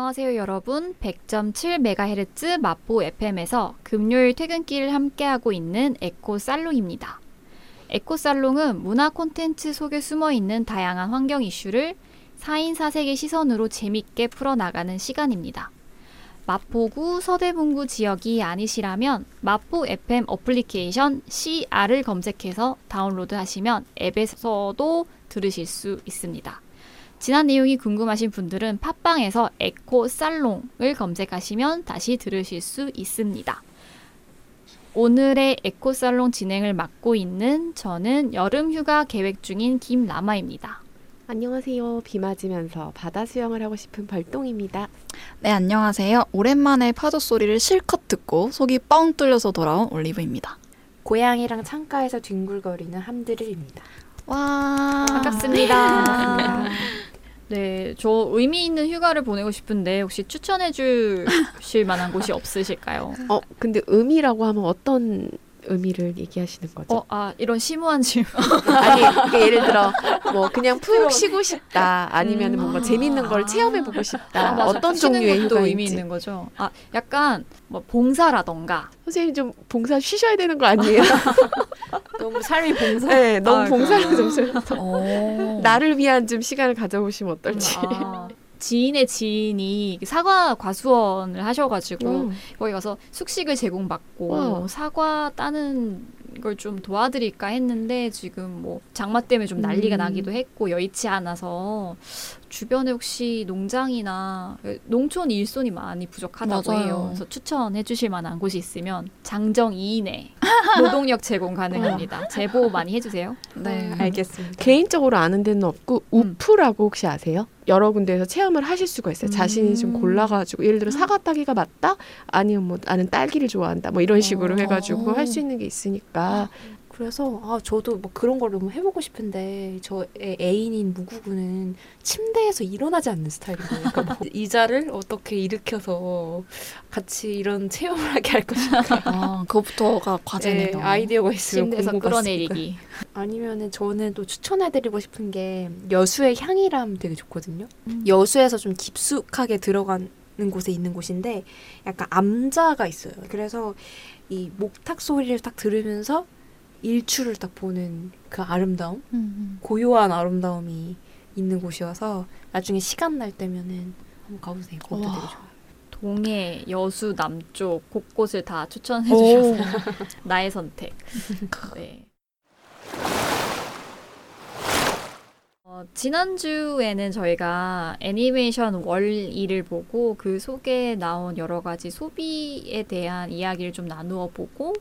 안녕하세요 여러분 100.7MHz 마포 FM에서 금요일 퇴근길을 함께하고 있는 에코 살롱입니다. 에코 살롱은 문화 콘텐츠 속에 숨어 있는 다양한 환경 이슈를 4인 4색의 시선으로 재밌게 풀어나가는 시간입니다. 마포구 서대문구 지역이 아니시라면 마포 FM 어플리케이션 CR을 검색해서 다운로드 하시면 앱에서도 들으실 수 있습니다. 지난 내용이 궁금하신 분들은 팟빵에서 에코 살롱을 검색하시면 다시 들으실 수 있습니다. 오늘의 에코 살롱 진행을 맡고 있는 저는 여름 휴가 계획 중인 김라마입니다. 안녕하세요. 비 맞으면서 바다 수영을 하고 싶은 벌똥입니다. 네, 안녕하세요. 오랜만에 파도 소리를 실컷 듣고 속이 뻥 뚫려서 돌아온 올리브입니다. 고양이랑 창가에서 뒹굴거리는 함드릴입니다. 와. 반갑습니다. 네, 저 의미 있는 휴가를 보내고 싶은데 혹시 추천해 주실 만한 곳이 없으실까요? 어, 근데 의미라고 하면 어떤 의미를 얘기하시는 거죠? 어, 아, 이런 심오한 질문. 아니, 그러니까 예를 들어 뭐 그냥 푹 쉬고 싶다, 아니면 음. 뭔가 재밌는 걸 아. 체험해 보고 싶다. 아. 어떤 종류의 것도 의미 휴가인지. 있는 거죠. 아, 약간 뭐 봉사라던가. 선생님 좀 봉사 쉬셔야 되는 거 아니에요? 너무 삶이 봉사. 네, 너무 아, 봉사를? 좀 좀- 오. 나를 위한 좀 시간을 가져보시면 어떨지. 아, 지인의 지인이 사과 과수원을 하셔가지고 음. 거기 가서 숙식을 제공받고 와. 사과 따는 걸 좀 도와드릴까 했는데 지금 뭐 장마 때문에 좀 난리가 음. 나기도 했고 여의치 않아서 주변에 혹시 농장이나 농촌 일손이 많이 부족하다고 맞아요. 해요. 그래서 추천해 주실 만한 곳이 있으면 장정 2인에 노동력 제공 가능합니다. 제보 많이 해주세요. 네. 알겠습니다. 개인적으로 아는 데는 없고 음. 우프라고 혹시 아세요? 여러 군데에서 체험을 하실 수가 있어요. 자신이 좀 음. 골라가지고 예를 들어 사과 따기가 맞다, 아니면 뭐 나는 딸기를 좋아한다, 뭐 이런 식으로 어. 해가지고 할 수 있는 게 있으니까 그래서 아 저도 뭐 그런 걸 너무 해보고 싶은데 저의 애인인 무구구는 침대에서 일어나지 않는 스타일인 거예요. 그러니까 뭐 의자를 어떻게 일으켜서 같이 이런 체험을 하게 할 것인가. 아, 그것부터가 과제네요. 네, 아이디어가 있으면 침대에서 끌어내리기. 아니면은 저는 또 추천해드리고 싶은 게 여수의 향이람 되게 좋거든요. 음. 여수에서 좀 깊숙하게 들어가는 곳에 있는 곳인데 약간 암자가 있어요. 그래서 이 목탁 소리를 딱 들으면서 일출을 딱 보는 그 아름다움, 음. 고요한 아름다움이 있는 곳이어서 나중에 시간 날 때면은 한번 가보세요. 그것도 와. 되게 좋아요. 동해, 여수, 남쪽 곳곳을 다 추천해 오. 주셔서 나의 선택. 네. 어, 지난주에는 저희가 애니메이션 월이를 보고 그 속에 나온 여러 가지 소비에 대한 이야기를 좀 나누어 보고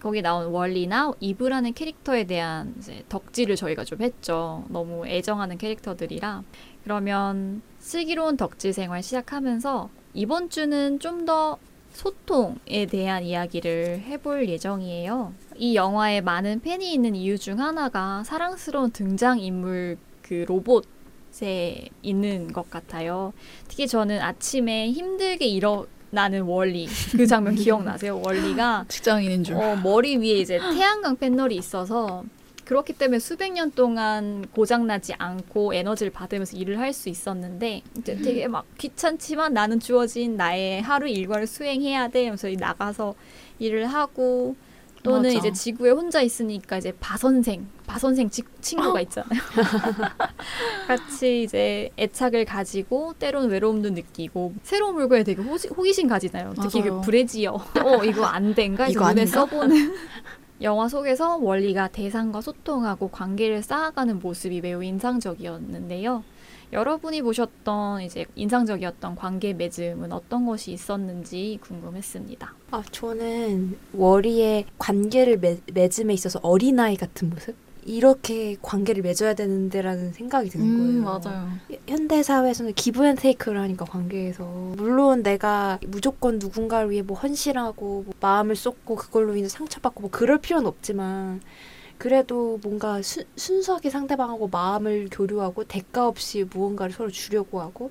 거기 나온 월리나 이브라는 캐릭터에 대한 덕질을 저희가 좀 했죠. 너무 애정하는 캐릭터들이라. 그러면 슬기로운 덕질 생활 시작하면서 이번 주는 좀 더 소통에 대한 이야기를 해볼 예정이에요. 이 영화에 많은 팬이 있는 이유 중 하나가 사랑스러운 등장인물 그 로봇에 있는 것 같아요. 특히 저는 아침에 힘들게 일어 나는 월리 그 장면 기억나세요? 월리가 직장인인 줄. 어, 머리 위에 이제 태양광 패널이 있어서 그렇기 때문에 수백 년 동안 고장 나지 않고 에너지를 받으면서 일을 할 수 있었는데 이제 되게 막 귀찮지만 나는 주어진 나의 하루 일과를 수행해야 돼. 하면서 나가서 일을 하고 또는 맞아. 이제 지구에 혼자 있으니까 이제 바선생, 바 선생 지- 친구가 있잖아요. 같이 이제 애착을 가지고 때로는 외로움도 느끼고 새로운 물건에 되게 호시, 호기심 가지나요. 특히 그. 브래지어. 어 이거 안 된가? 이거 눈에? 써보는. 영화 속에서 월이가 대상과 소통하고 관계를 쌓아가는 모습이 매우 인상적이었는데요. 여러분이 보셨던 이제 인상적이었던 관계 맺음은 어떤 것이 있었는지 궁금했습니다. 아 저는 월이의 관계를 맺, 맺음에 있어서 어린아이 같은 모습? 이렇게 관계를 맺어야 되는데라는 생각이 드는 거예요. 음, 맞아요. 현대 사회에서는 give and take를 하니까 관계에서 물론 내가 무조건 누군가를 위해 뭐 헌신하고 뭐 마음을 쏟고 그걸로 인해 상처받고 뭐 그럴 필요는 없지만 그래도 뭔가 수, 순수하게 상대방하고 마음을 교류하고 대가 없이 무언가를 서로 주려고 하고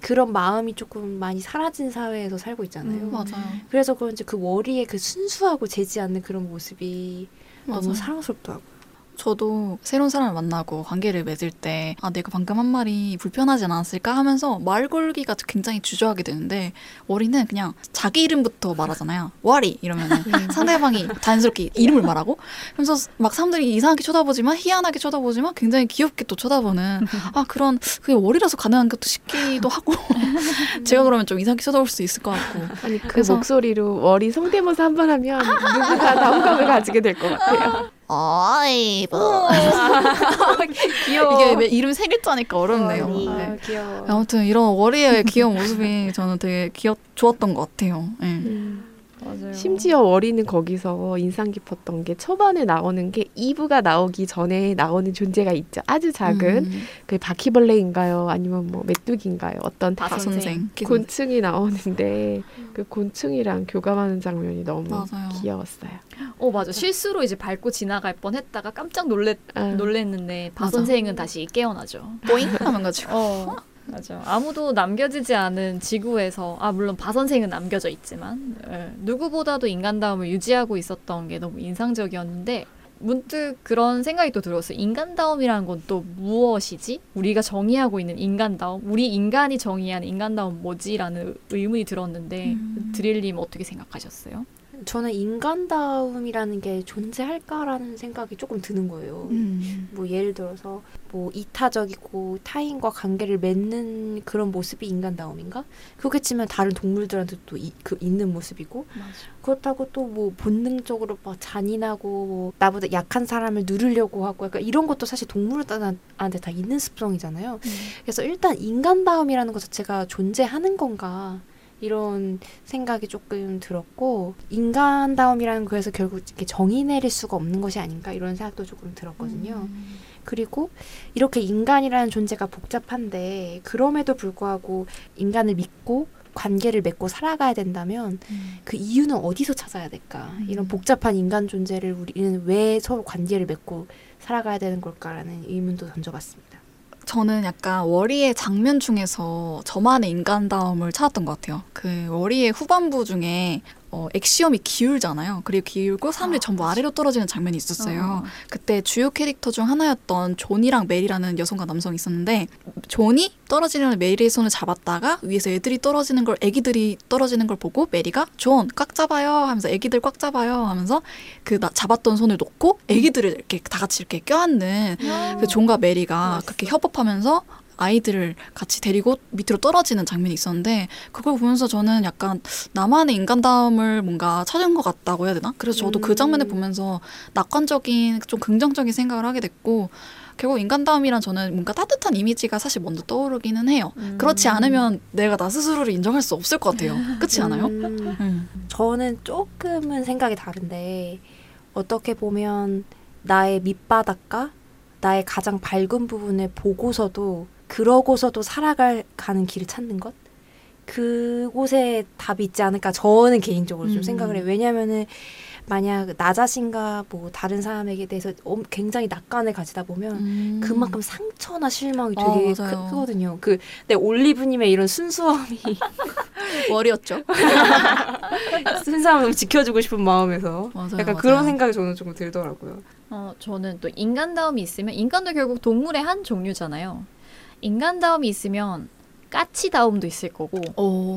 그런 마음이 조금 많이 사라진 사회에서 살고 있잖아요. 음, 맞아요. 그래서 그런지 그 월이의 그 순수하고 재지 않는 그런 모습이 맞아요. 너무 사랑스럽더라고요. 저도 새로운 사람을 만나고 관계를 맺을 때, 아, 내가 방금 한 말이 불편하지 않았을까 하면서 말 걸기가 굉장히 주저하게 되는데, 월이는 그냥 자기 이름부터 말하잖아요. 월이! 이러면 은 상대방이 자연스럽게 이름을 말하고, 그래서 막 사람들이 이상하게 쳐다보지만, 희한하게 쳐다보지만, 굉장히 귀엽게 또 쳐다보는, 아, 그런, 그게 월이라서 가능한 것도 싶기도 하고, 제가 그러면 좀 이상하게 쳐다볼 수 있을 것 같고. 아니 그 그래서- 목소리로 월이 성대모사 한 번 하면 누구가 다 호감을 가지게 될 것 같아요. 어이브. 귀여워. 이게 왜 이름 세 글자니까 어렵네요. 네. 아, 귀여워. 아무튼 이런 월이의 귀여운 모습이 저는 되게 귀엽 좋았던 것 같아요. 네. 맞아요. 심지어 월이는 거기서 인상 깊었던 게 초반에 나오는 게 이브가 나오기 전에 나오는 존재가 있죠. 아주 작은 음, 그 바퀴벌레인가요? 아니면 뭐 메뚜기인가요? 어떤 바, 바 선생. 곤충이 나오는데 그 곤충이랑 교감하는 장면이 너무 맞아요. 귀여웠어요. 어 맞아 실수로 이제 밟고 지나갈 뻔했다가 깜짝 놀랬 아, 놀랬는데 바 맞아. 선생은 다시 깨어나죠. 보잉 하면 가지고. 어 맞아 아무도 남겨지지 않은 지구에서 아 물론 바 선생은 남겨져 있지만 예, 누구보다도 인간다움을 유지하고 있었던 게 너무 인상적이었는데 문득 그런 생각이 또 들었어요. 인간다움이라는 건 또 무엇이지? 우리가 정의하고 있는 인간다움, 우리 인간이 정의하는 인간다움 뭐지라는 의문이 들었는데 음. 드릴님 어떻게 생각하셨어요? 저는 인간다움이라는 게 존재할까라는 생각이 조금 드는 거예요. 음. 뭐 예를 들어서 뭐 이타적이고 타인과 관계를 맺는 그런 모습이 인간다움인가? 그렇겠지만 다른 동물들한테 또그 있는 모습이고 맞아. 그렇다고 또 뭐 본능적으로 막 잔인하고 뭐 나보다 약한 사람을 누르려고 하고 약간 이런 것도 사실 동물한테 다 있는 습성이잖아요. 그래서 일단 인간다움이라는 것 자체가 존재하는 건가 이런 생각이 조금 들었고 인간다움이라는 거에서 결국 이렇게 정의 내릴 수가 없는 것이 아닌가 이런 생각도 조금 들었거든요. 그리고 이렇게 인간이라는 존재가 복잡한데 그럼에도 불구하고 인간을 믿고 관계를 맺고 살아가야 된다면 그 이유는 어디서 찾아야 될까? 이런 음. 복잡한 인간 존재를 우리는 왜 서로 관계를 맺고 살아가야 되는 걸까라는 의문도 던져봤습니다. 저는 약간 월이의 장면 중에서 저만의 인간다움을 찾았던 것 같아요. 그 월이의 후반부 중에 어, 엑시엄이 기울잖아요. 그리고 기울고 사람들이 아, 전부. 아래로 떨어지는 장면이 있었어요. 어. 그때 주요 캐릭터 중 하나였던 존이랑 메리라는 여성과 남성이 있었는데 존이 떨어지려는 메리의 손을 잡았다가 위에서 애들이 떨어지는 걸 애기들이 떨어지는 걸 보고 메리가 존 꽉 잡아요 하면서 애기들 꽉 잡아요 하면서 그 나- 잡았던 손을 놓고 애기들을 이렇게 다 같이 이렇게 껴안는 그 존과 메리가 멋있어. 그렇게 협업하면서 아이들을 같이 데리고 밑으로 떨어지는 장면이 있었는데 그걸 보면서 저는 약간 나만의 인간다움을 뭔가 찾은 것 같다고 해야 되나? 그래서 저도 그 음. 장면을 보면서 낙관적인 좀 긍정적인 생각을 하게 됐고 결국 인간다움이란 저는 뭔가 따뜻한 이미지가 사실 먼저 떠오르기는 해요. 음. 그렇지 않으면 내가 나 스스로를 인정할 수 없을 것 같아요. 그렇지 않아요? 음, 음. 저는 조금은 생각이 다른데 어떻게 보면 나의 밑바닥과 나의 가장 밝은 부분을 보고서도 그러고서도 살아갈 가는 길을 찾는 것 그곳에 답이 있지 않을까 저는 개인적으로 좀 음. 생각을 해요 왜냐하면은 만약 나 자신과 뭐 다른 사람에게 대해서 엄- 굉장히 낙관을 가지다 보면 음. 그만큼 상처나 실망이 아, 되게 맞아요. 크, 거든요그 네, 올리브님의 이런 순수함이 월이었죠. 순수함을 지켜주고 싶은 마음에서 맞아요, 약간 맞아요. 그런 생각이 저는 조금 들더라고요. 어, 저는 또 인간다움이 있으면 인간도 결국 동물의 한 종류잖아요. 인간다움이 있으면 까치다움도 있을 거고 오.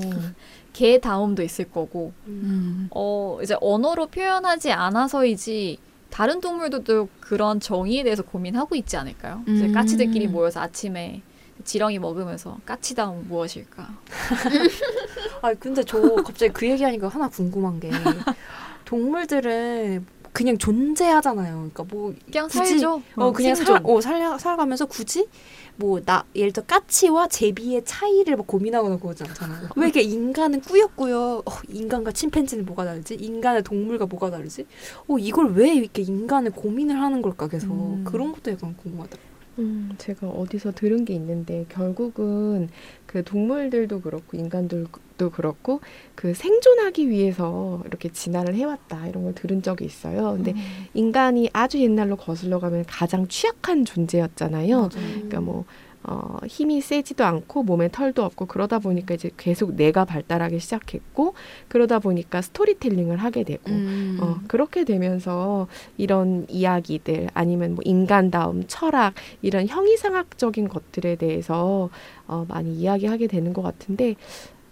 개다움도 있을 거고 음. 어, 이제 언어로 표현하지 않아서이지 다른 동물들도 그런 정의에 대해서 고민하고 있지 않을까요? 이제 음. 까치들끼리 모여서 아침에 지렁이 먹으면서 까치다움 무엇일까? 아 근데 저 갑자기 그 얘기하니까 하나 궁금한 게 동물들은 그냥 존재하잖아요. 그러니까 뭐 그냥 굳이- 살죠. 어, 그냥 생존. 살, 어, 살려, 살아가면서 굳이 뭐 나 예를 들어 까치와 제비의 차이를 막 고민하거나 그러지 않잖아요. 왜 이렇게 인간은 꾸역꾸역 어, 인간과 침팬지는 뭐가 다르지? 인간의 동물과 뭐가 다르지? 어 이걸 왜 이렇게 인간을 고민을 하는 걸까 계속 음. 그런 것도 약간 궁금하다. 음, 제가 어디서 들은 게 있는데 결국은 그 동물들도 그렇고 인간들도 그렇고 그 생존하기 위해서 이렇게 진화를 해왔다 이런 걸 들은 적이 있어요. 근데 음. 인간이 아주 옛날로 거슬러 가면 가장 취약한 존재였잖아요. 맞아요. 그러니까 뭐 어, 힘이 세지도 않고 몸에 털도 없고 그러다 보니까 이제 계속 뇌가 발달하기 시작했고 그러다 보니까 스토리텔링을 하게 되고 음. 어, 그렇게 되면서 이런 이야기들 아니면 뭐 인간다움, 철학 이런 형이상학적인 것들에 대해서 어, 많이 이야기하게 되는 것 같은데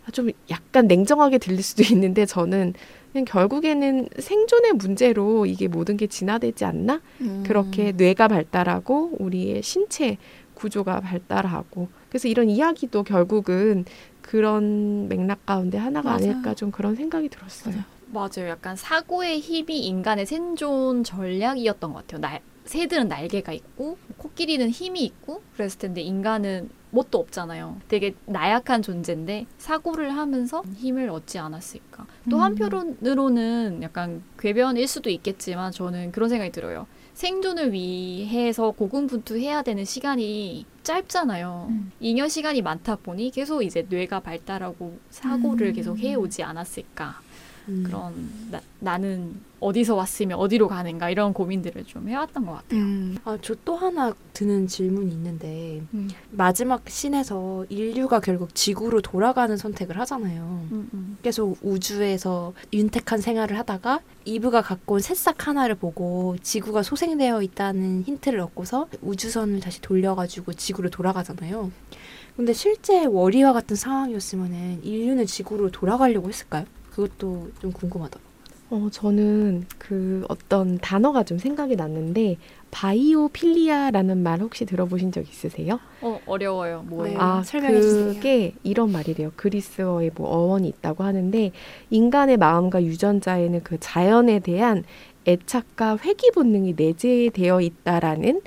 아, 좀 약간 냉정하게 들릴 수도 있는데 저는 그냥 결국에는 생존의 문제로 이게 모든 게 진화되지 않나? 음. 그렇게 뇌가 발달하고 우리의 신체 구조가 발달하고 그래서 이런 이야기도 결국은 그런 맥락 가운데 하나가 맞아요. 아닐까 좀 그런 생각이 들었어요. 맞아요. 맞아요. 약간 사고의 힘이 인간의 생존 전략이었던 것 같아요. 날, 새들은 날개가 있고 코끼리는 힘이 있고 그랬을 텐데 인간은 뭣도 없잖아요. 되게 나약한 존재인데 사고를 하면서 힘을 얻지 않았을까. 또 음. 한편으로는 약간 궤변일 수도 있겠지만 저는 그런 생각이 들어요. 생존을 위해서 고군분투해야 되는 시간이 짧잖아요. 음. 잉여 시간이 많다 보니 계속 이제 뇌가 발달하고 사고를 음. 계속 해오지 않았을까. 음. 그런 나, 나는 어디서 왔으며 어디로 가는가 이런 고민들을 좀 해왔던 것 같아요. 음. 아, 저 또 하나 드는 질문이 있는데 음. 마지막 씬에서 인류가 결국 지구로 돌아가는 선택을 하잖아요. 음, 음. 계속 우주에서 윤택한 생활을 하다가 이브가 갖고 온 새싹 하나를 보고 지구가 소생되어 있다는 힌트를 얻고서 우주선을 다시 돌려가지고 지구로 돌아가잖아요. 근데 실제 월이와 같은 상황이었으면은 인류는 지구로 돌아가려고 했을까요? 그것도 좀 궁금하더라고요. 어, 저는 그 어떤 단어가 좀 생각이 났는데 바이오필리아라는 말 혹시 들어보신 적 있으세요? 어 어려워요. 뭐예요? 네. 아, 설명해 주세요. 그게 이런 말이래요. 그리스어의 뭐 어원이 있다고 하는데 인간의 마음과 유전자에는 그 자연에 대한 애착과 회귀 본능이 내재되어 있다라는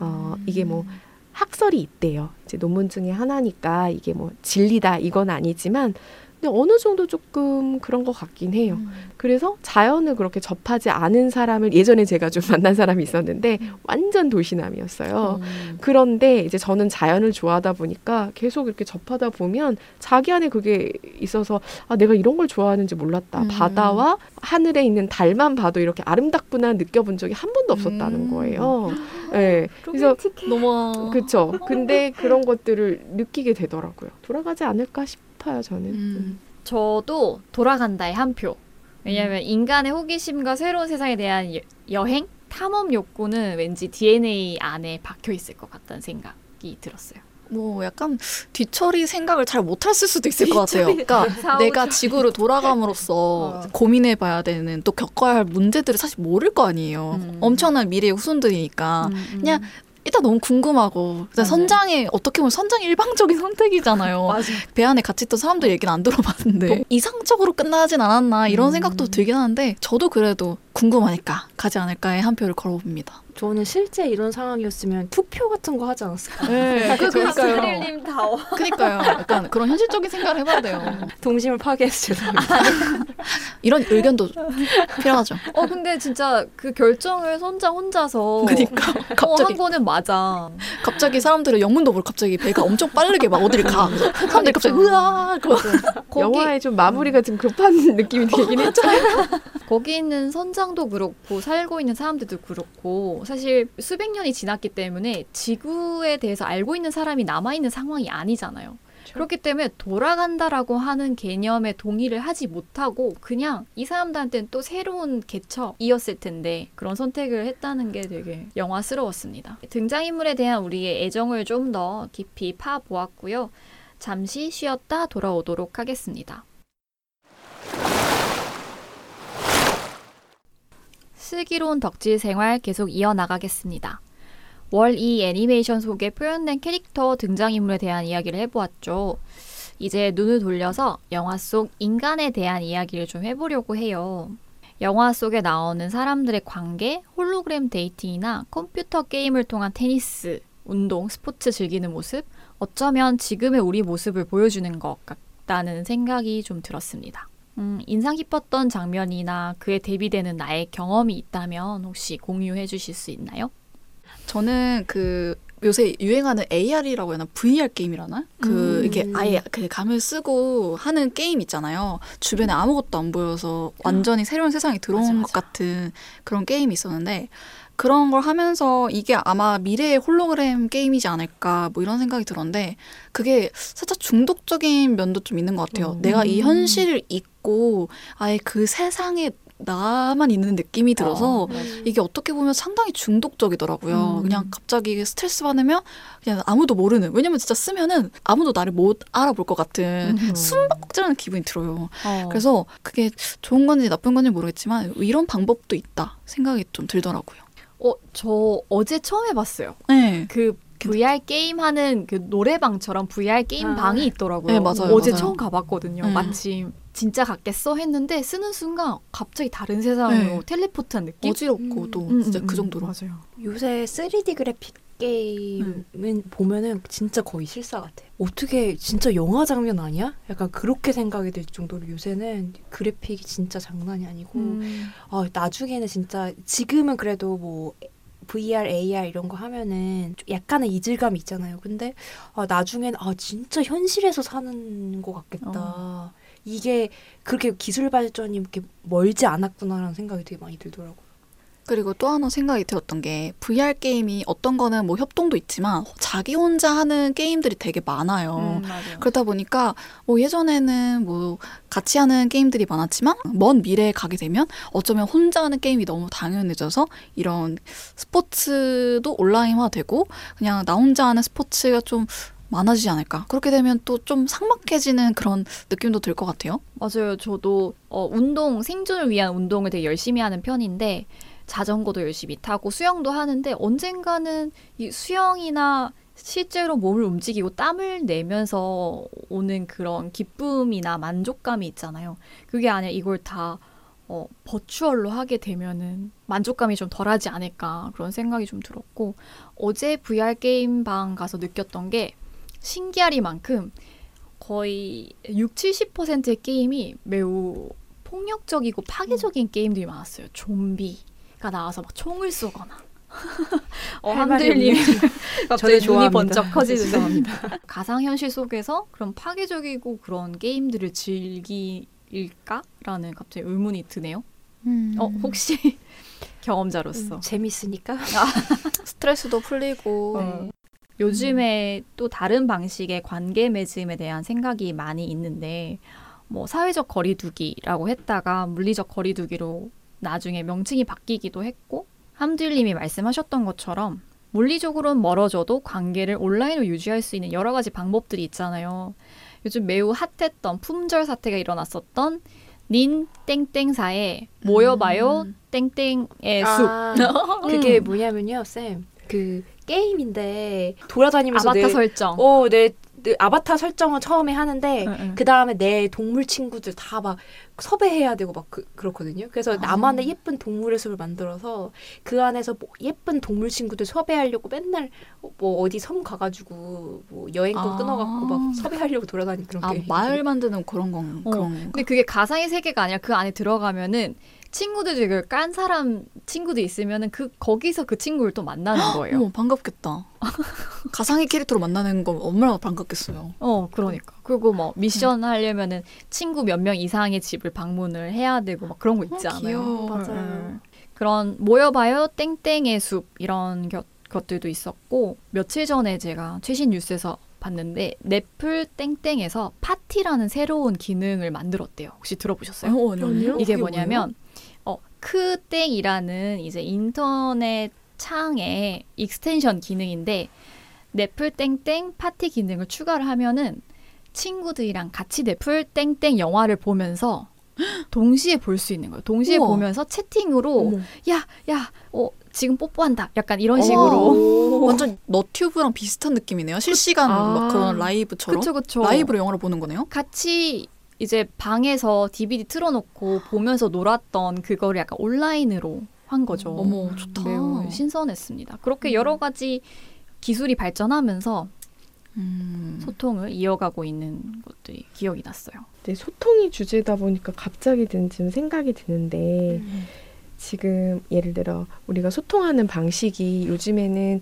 어 이게 뭐 학설이 있대요. 이제 논문 중에 하나니까 이게 뭐 진리다 이건 아니지만 근데 어느 정도 조금 그런 것 같긴 해요. 음. 그래서 자연을 그렇게 접하지 않은 사람을 예전에 제가 좀 만난 사람이 있었는데 완전 도시남이었어요. 음. 그런데 이제 저는 자연을 좋아하다 보니까 계속 이렇게 접하다 보면 자기 안에 그게 있어서 아 내가 이런 걸 좋아하는지 몰랐다. 음. 바다와 하늘에 있는 달만 봐도 이렇게 아름답구나 느껴본 적이 한 번도 없었다는 음. 거예요. 네. 그래서 너무 그쵸. 근데 그런 것들을 느끼게 되더라고요. 돌아가지 않을까 싶 어요, 저는. 음. 저도 돌아간다의 한 표. 왜냐하면 인간의 호기심과 새로운 세상에 대한 여, 여행, 탐험 욕구는 왠지 DNA 안에 박혀 있을 것 같다는 생각이 들었어요. 뭐 약간 뒤처리 생각을 잘 못했을 수도 있을 것 같아요. 그러니까 내가. 지구로 돌아감으로써 고민해봐야 되는 또 겪어야 할 문제들을 사실 모를 거 아니에요. 음. 엄청난 미래의 후손들이니까 그냥 일단 너무 궁금하고 일단 맞아요. 선장의 어떻게 보면 선장이 일방적인 선택이잖아요. 맞아. 배 안에 같이 있던 사람들 얘기는 안 들어봤는데 이상적으로 끝나진 않았나 이런 음. 생각도 들긴 하는데 저도 그래도 궁금하니까 가지 않을까에 한 표를 걸어봅니다. 저는 실제 이런 상황이었으면 투표 같은 거 하지 않았을까? 네, 그러니까요. 스릴님 다워. 그러니까요. 약간 그런 현실적인 생각을 해봐야 돼요. 동심을 파괴해서 죄송합니다. 이런 의견도 필요하죠. 어 근데 진짜 그 결정을 선장 혼자서 그러니까 어, 갑자기 한 거는 맞아. 갑자기 사람들은 영문도 모르고 갑자기 배가 엄청 빠르게 막 어디를 가. 사람들이 갑자기 으아 그거 거기 영화의 좀 마무리가 좀 급한 느낌이 들긴 했죠. 거기 있는 선장도 그렇고 살고 있는 사람들도 그렇고 사실 수백 년이 지났기 때문에 지구에 대해서 알고 있는 사람이 남아 있는 상황이 아니잖아요. 그렇기 때문에 돌아간다라고 하는 개념에 동의를 하지 못하고 그냥 이 사람들한테는 또 새로운 개척이었을 텐데 그런 선택을 했다는 게 되게 영화스러웠습니다. 등장인물에 대한 우리의 애정을 좀 더 깊이 파보았고요. 잠시 쉬었다 돌아오도록 하겠습니다. 슬기로운 덕질 생활 계속 이어나가겠습니다. 월이 애니메이션 속에 표현된 캐릭터 등장인물에 대한 이야기를 해보았죠. 이제 눈을 돌려서 영화 속 인간에 대한 이야기를 좀 해보려고 해요. 영화 속에 나오는 사람들의 관계, 홀로그램 dating이나 컴퓨터 게임을 통한 테니스, 운동, 스포츠 즐기는 모습, 어쩌면 지금의 우리 모습을 보여주는 것 같다는 생각이 좀 들었습니다. 음, 인상 깊었던 장면이나 그에 대비되는 나의 경험이 있다면 혹시 공유해 주실 수 있나요? 저는 그 요새 유행하는 AR이라고 해야 하나 VR 게임이라나? 그 음. 이게 아예 그 감을 쓰고 하는 게임 있잖아요. 주변에 아무것도 안 보여서 완전히 새로운 세상에 들어온 맞아, 것 같은 그런 게임이 있었는데 그런 걸 하면서 이게 아마 미래의 홀로그램 게임이지 않을까 뭐 이런 생각이 들었는데 그게 살짝 중독적인 면도 좀 있는 것 같아요. 음. 내가 이 현실을 잊고 아예 그 세상에 나만 있는 느낌이 들어서 어, 이게 어떻게 보면 상당히 중독적이더라고요. 음. 그냥 갑자기 스트레스 받으면 그냥 아무도 모르는 왜냐면 진짜 쓰면은 아무도 나를 못 알아볼 것 같은 음. 숨바꼭질하는 기분이 들어요. 어. 그래서 그게 좋은 건지 나쁜 건지 모르겠지만 이런 방법도 있다 생각이 좀 들더라고요. 어, 저 어제 처음 해봤어요. 네. 그 VR 게임 하는 그 노래방처럼 VR 게임 아. 방이 있더라고요. 네, 맞아요, 어제 맞아요. 처음 가봤거든요. 음. 마침 진짜 같겠어 했는데 쓰는 순간 갑자기 다른 세상으로 네. 텔레포트한 느낌? 어지럽고 음. 또 음, 진짜 음, 그 음. 정도로. 맞아요. 요새 3D 그래픽 게임은 보면은 진짜 거의 실사 같아. 어떻게 진짜 영화 장면 아니야? 약간 그렇게 생각이 들 정도로 요새는 그래픽이 진짜 장난이 아니고 음. 아, 나중에는 진짜 지금은 그래도 뭐 VR, AR 이런 거 하면은 좀 약간의 이질감이 있잖아요. 근데 아, 나중엔 아 진짜 현실에서 사는 것 같겠다. 어. 이게 그렇게 기술 발전이 이렇게 멀지 않았구나라는 생각이 되게 많이 들더라고. 그리고 또 하나 생각이 들었던 게 VR 게임이 어떤 거는 뭐 협동도 있지만 자기 혼자 하는 게임들이 되게 많아요. 음. 그러다 보니까 뭐 예전에는 뭐 같이 하는 게임들이 많았지만 먼 미래에 가게 되면 어쩌면 혼자 하는 게임이 너무 당연해져서 이런 스포츠도 온라인화되고 그냥 나 혼자 하는 스포츠가 좀 많아지지 않을까. 그렇게 되면 또 좀 삭막해지는 그런 느낌도 들 것 같아요. 맞아요. 저도 어, 운동 생존을 위한 운동을 되게 열심히 하는 편인데 자전거도 열심히 타고 수영도 하는데 언젠가는 이 수영이나 실제로 몸을 움직이고 땀을 내면서 오는 그런 기쁨이나 만족감이 있잖아요. 그게 아니라 이걸 다 어, 버추얼로 하게 되면은 만족감이 좀 덜하지 않을까 그런 생각이 좀 들었고 어제 VR 게임방 가서 느꼈던 게 신기하리만큼 거의 6, 70%의 게임이 매우 폭력적이고 파괴적인 게임들이 많았어요. 좀비가 나와서 막 총을 쏘거나. 어, 저도 갑자기 눈이. 번쩍 커지는데. 가상현실 속에서 그런 파괴적이고 그런 게임들을 즐길까라는 갑자기 의문이 드네요. 어 혹시 경험자로서 음, 재밌으니까. 스트레스도 풀리고 어. 요즘에 또 다른 방식의 관계 맺음에 대한 생각이 많이 있는데 뭐 사회적 거리두기라고 했다가 물리적 거리두기로 나중에 명칭이 바뀌기도 했고 함들님이 말씀하셨던 것처럼 물리적으로는 멀어져도 관계를 온라인으로 유지할 수 있는 여러 가지 방법들이 있잖아요. 요즘 매우 핫했던 품절 사태가 일어났었던 닌 땡땡사의 모여봐요 음. 땡땡의 숲 아, 그게 음. 뭐냐면요, 쌤. 그 게임인데 돌아다니면서 아바타 내, 설정. 어, 내, 내 아바타 설정을 처음에 하는데 응. 그 다음에 내 동물 친구들 다 막 섭외해야 되고 막 그, 그렇거든요. 그래서 아. 나만의 예쁜 동물의 숲을 만들어서 그 안에서 뭐 예쁜 동물 친구들 섭외하려고 맨날 뭐 어디 섬 가가지고 뭐 여행권 아. 끊어갖고 막 섭외하려고 돌아다니는 그런 아 게. 마을 만드는 그런 건 어, 그런? 근데 그게 가상의 세계가 아니라 그 안에 들어가면은 친구들 중에 그깐 사람 친구도 있으면은 그 거기서 그 친구를 또 만나는 거예요. 어머 반갑겠다. 가상의 캐릭터로 만나는 건 얼마나 반갑겠어요. 어, 그러니까. 그리고 뭐 미션 하려면은 친구 몇 명 이상의 집을 방문을 해야 되고 막 그런 거 있지 어, 않아요? 귀여워. 맞아요. 응. 그런 모여봐요 땡땡의 숲 이런 겨- 것들도 있었고 며칠 전에 제가 최신 뉴스에서 봤는데 넷플 땡땡에서 파티라는 새로운 기능을 만들었대요. 혹시 들어보셨어요? 어, 아니요, 아니요. 이게 뭐냐면 어 크땡이라는 이제 인터넷 창에 extension 기능인데 넷플 땡땡 파티 기능을 추가를 하면은 친구들이랑 같이 넷플 땡땡 영화를 보면서 동시에 볼 수 있는 거예요. 동시에 우와. 보면서 채팅으로 어머. 야, 야, 어, 지금 뽀뽀한다. 약간 이런 어. 식으로. 완전 너튜브랑 비슷한 느낌이네요. 실시간 아. 막 그런 라이브처럼 그쵸, 그쵸. 라이브로 영화를 보는 거네요. 같이 이제 방에서 DVD 틀어놓고 보면서 놀았던 그거를 약간 온라인으로 한 거죠. 어머 좋다. 매우 신선했습니다. 그렇게 여러 가지 기술이 발전하면서 음. 소통을 이어가고 있는 것들이 기억이 났어요. 네, 소통이 주제다 보니까 갑자기 든 지금 생각이 드는데 음. 지금 예를 들어 우리가 소통하는 방식이 요즘에는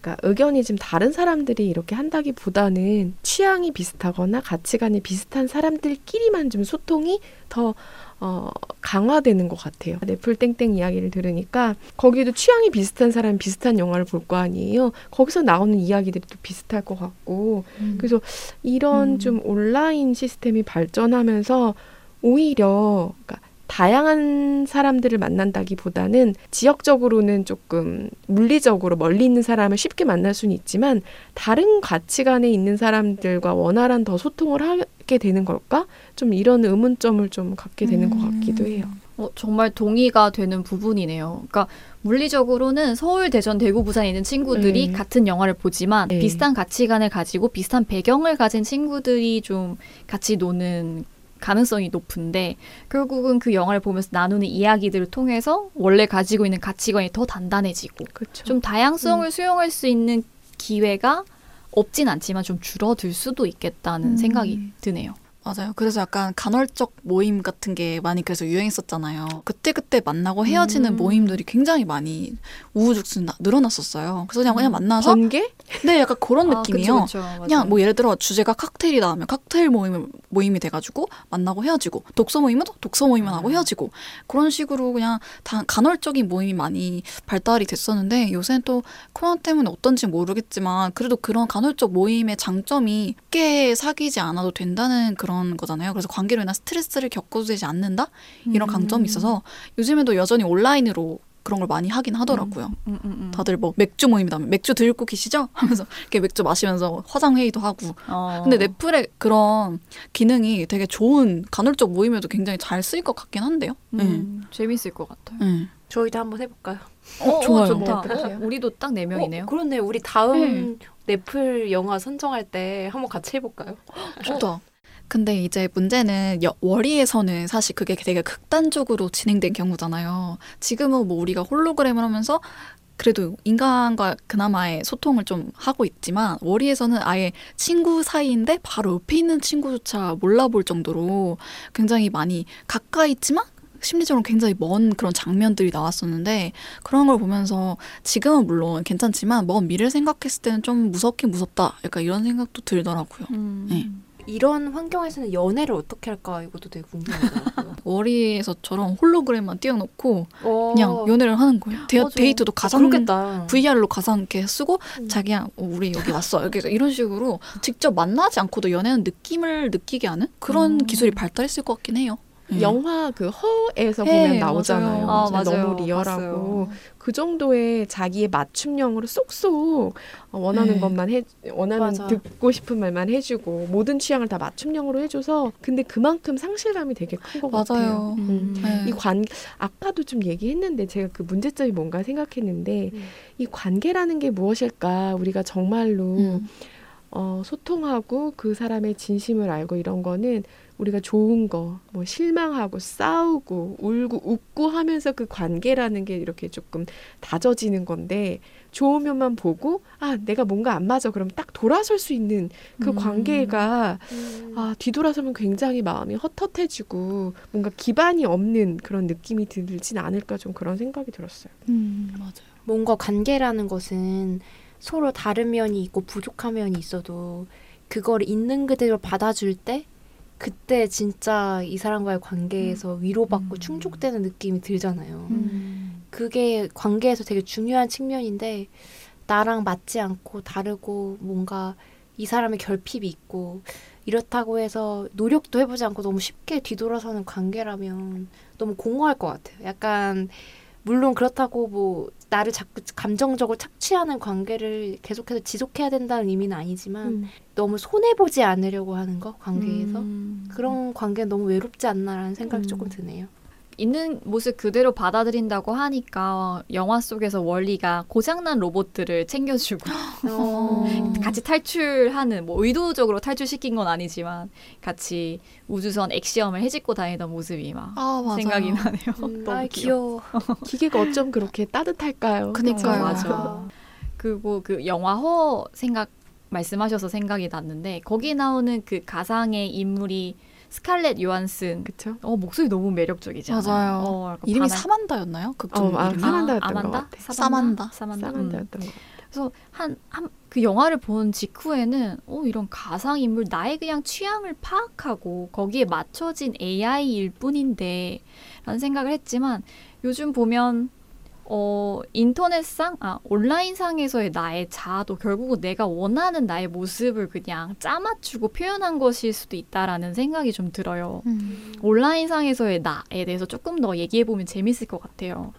그러니까 의견이 좀 다른 사람들이 이렇게 한다기보다는 취향이 비슷하거나 가치관이 비슷한 사람들끼리만 좀 소통이 더 어, 강화되는 것 같아요. 넷플 땡땡 이야기를 들으니까 거기도 취향이 비슷한 사람 비슷한 영화를 볼 거 아니에요. 거기서 나오는 이야기들이 또 비슷할 것 같고 그래서 이런 음. 좀 온라인 시스템이 발전하면서 오히려 그러니까 다양한 사람들을 만난다기보다는 지역적으로는 조금 물리적으로 멀리 있는 사람을 쉽게 만날 수는 있지만 다른 가치관에 있는 사람들과 원활한 더 소통을 하게 되는 걸까? 좀 이런 의문점을 좀 갖게 되는 것 같기도 해요. 어, 정말 동의가 되는 부분이네요. 그러니까 물리적으로는 서울, 대전, 대구, 부산에 있는 친구들이 네. 같은 영화를 보지만 네. 비슷한 가치관을 가지고 비슷한 배경을 가진 친구들이 좀 같이 노는 가능성이 높은데 결국은 그 영화를 보면서 나누는 이야기들을 통해서 원래 가지고 있는 가치관이 더 단단해지고 그렇죠. 좀 다양성을 수용할 수 있는 기회가 없진 않지만 좀 줄어들 수도 있겠다는 음. 생각이 드네요. 맞아요. 그래서 약간 간헐적 모임 같은 게 많이 그래서 유행했었잖아요. 그때그때 만나고 헤어지는 음. 모임들이 굉장히 많이 우후죽순 나- 늘어났었어요. 그래서 그냥, 그냥 만나서 번개? 네, 약간 그런 느낌이요. 아, 그쵸, 그쵸. 그냥 뭐 예를 들어 주제가 칵테일이다 하면 칵테일 모임 모임이 돼가지고 만나고 헤어지고 독서 모임은 또 독서 모임만 하고 헤어지고 그런 식으로 그냥 다 간헐적인 모임이 많이 발달이 됐었는데 요새는 또 코로나 때문에 어떤지 모르겠지만 그래도 그런 간헐적 모임의 장점이 쉽게 사귀지 않아도 된다는 그런 거잖아요. 그래서 관계로 인한 스트레스를 겪어도 되지 않는다 이런 음. 강점이 있어서 요즘에도 여전히 온라인으로 그런 걸 많이 하긴 하더라고요. 음, 음, 음. 다들 뭐 맥주 모임이다 면 맥주 들고 계시죠? 하면서 이렇게 맥주 마시면서 화상 회의도 하고. 어. 근데 넷플의 그런 기능이 되게 좋은 간헐적 모임에도 굉장히 잘 쓰일 것 같긴 한데요. 네. 음, 재밌을 것 같아요. 네. 저희도 한번 해볼까요? 어, 좋아요. 좋다. 네, 어떠세요? 어, 우리도 딱 네 명이네요. 어, 그렇네. 우리 다음 넷플 영화 선정할 때 한번 같이 해볼까요? 좋다. 근데 이제 문제는 여- 월이에서는 사실 그게 되게 극단적으로 진행된 경우잖아요. 지금은 뭐 우리가 홀로그램을 하면서 그래도 인간과 그나마의 소통을 좀 하고 있지만 월이에서는 아예 친구 사이인데 바로 옆에 있는 친구조차 몰라볼 정도로 굉장히 많이 가까이 있지만 심리적으로 굉장히 먼 그런 장면들이 나왔었는데 그런 걸 보면서 지금은 물론 괜찮지만 먼 미래를 생각했을 때는 좀 무섭긴 무섭다. 약간 이런 생각도 들더라고요. 음. 네. 이런 환경에서는 연애를 어떻게 할까 이것도 되게 궁금하더라고요. 월이에서처럼 홀로그램만 띄워놓고 어, 그냥 연애를 하는 거예요. 데, 맞아. 데이트도 어, 가상 그렇겠다. VR로 가상 이렇게 쓰고 음. 자기야 어, 우리 여기 왔어 이렇게 이런 식으로 직접 만나지 않고도 연애는 느낌을 느끼게 하는 그런 음. 기술이 발달했을 것 같긴 해요. 네. 영화 그 허에서 네, 보면 나오잖아요. 맞아요. 아, 맞아요. 너무 리얼하고 봤어요. 그 정도의 자기의 맞춤형으로 쏙쏙 어, 원하는 네. 것만 해 원하는 맞아. 듣고 싶은 말만 해주고 모든 취향을 다 맞춤형으로 해줘서 근데 그만큼 상실감이 되게 큰 것 같아요. 맞아요. 음. 네. 이관 아까도 좀 얘기했는데 제가 그 문제점이 뭔가 생각했는데 음. 이 관계라는 게 무엇일까 우리가 정말로 음. 어, 소통하고 그 사람의 진심을 알고 이런 거는 우리가 좋은 거, 뭐 실망하고 싸우고 울고 웃고 하면서 그 관계라는 게 이렇게 조금 다져지는 건데 좋은 면만 보고 아 내가 뭔가 안 맞아 그럼 딱 돌아설 수 있는 그 음. 관계가 음. 아 뒤돌아서면 굉장히 마음이 헛헛해지고 뭔가 기반이 없는 그런 느낌이 들진 않을까 좀 그런 생각이 들었어요. 음, 맞아요. 뭔가 관계라는 것은 서로 다른 면이 있고 부족한 면이 있어도 그걸 있는 그대로 받아줄 때 그때 진짜 이 사람과의 관계에서 위로받고 음. 충족되는 느낌이 들잖아요. 음. 그게 관계에서 되게 중요한 측면인데 나랑 맞지 않고 다르고 뭔가 이 사람의 결핍이 있고 이렇다고 해서 노력도 해보지 않고 너무 쉽게 뒤돌아서는 관계라면 너무 공허할 것 같아요. 약간 물론 그렇다고 뭐 나를 자꾸 감정적으로 착취하는 관계를 계속해서 지속해야 된다는 의미는 아니지만 음. 너무 손해 보지 않으려고 하는 거 관계에서 음. 그런 관계는 너무 외롭지 않나라는 생각이 음. 조금 드네요. 있는 모습 그대로 받아들인다고 하니까 영화 속에서 월리가 고장난 로봇들을 챙겨주고 어. 같이 탈출하는 뭐 의도적으로 탈출시킨 건 아니지만 같이 우주선 엑시엄을 해집고 다니던 모습이 막 아. 생각이 나네요. 음, 너무 아 귀여워. 귀여워. 기계가 어쩜 그렇게 따뜻할까요? 그니까요. 맞아. 그리고 그 영화 허 생각 말씀하셔서 생각이 났는데 거기 나오는 그 가상의 인물이 스칼렛 요한슨. 그쵸? 어 목소리 너무 매력적이지 않아요? 맞아요. 어, 이름이 반할- 사만다였나요? 극중 어, 아, 이름이? 사만다였던 아만다? 것 같아. 사만다. 사만다. 음. 사만다였던 것 같아요. 그래서 한 한 그 영화를 본 직후에는 어 이런 가상 인물 나의 그냥 취향을 파악하고 거기에 맞춰진 AI일 뿐인데 라는 생각을 했지만 요즘 보면 어 인터넷상 아 온라인상에서의 나의 자아도 결국은 내가 원하는 나의 모습을 그냥 짜맞추고 표현한 것일 수도 있다라는 생각이 좀 들어요. 음. 온라인상에서의 나에 대해서 조금 더 얘기해 보면 재밌을 것 같아요.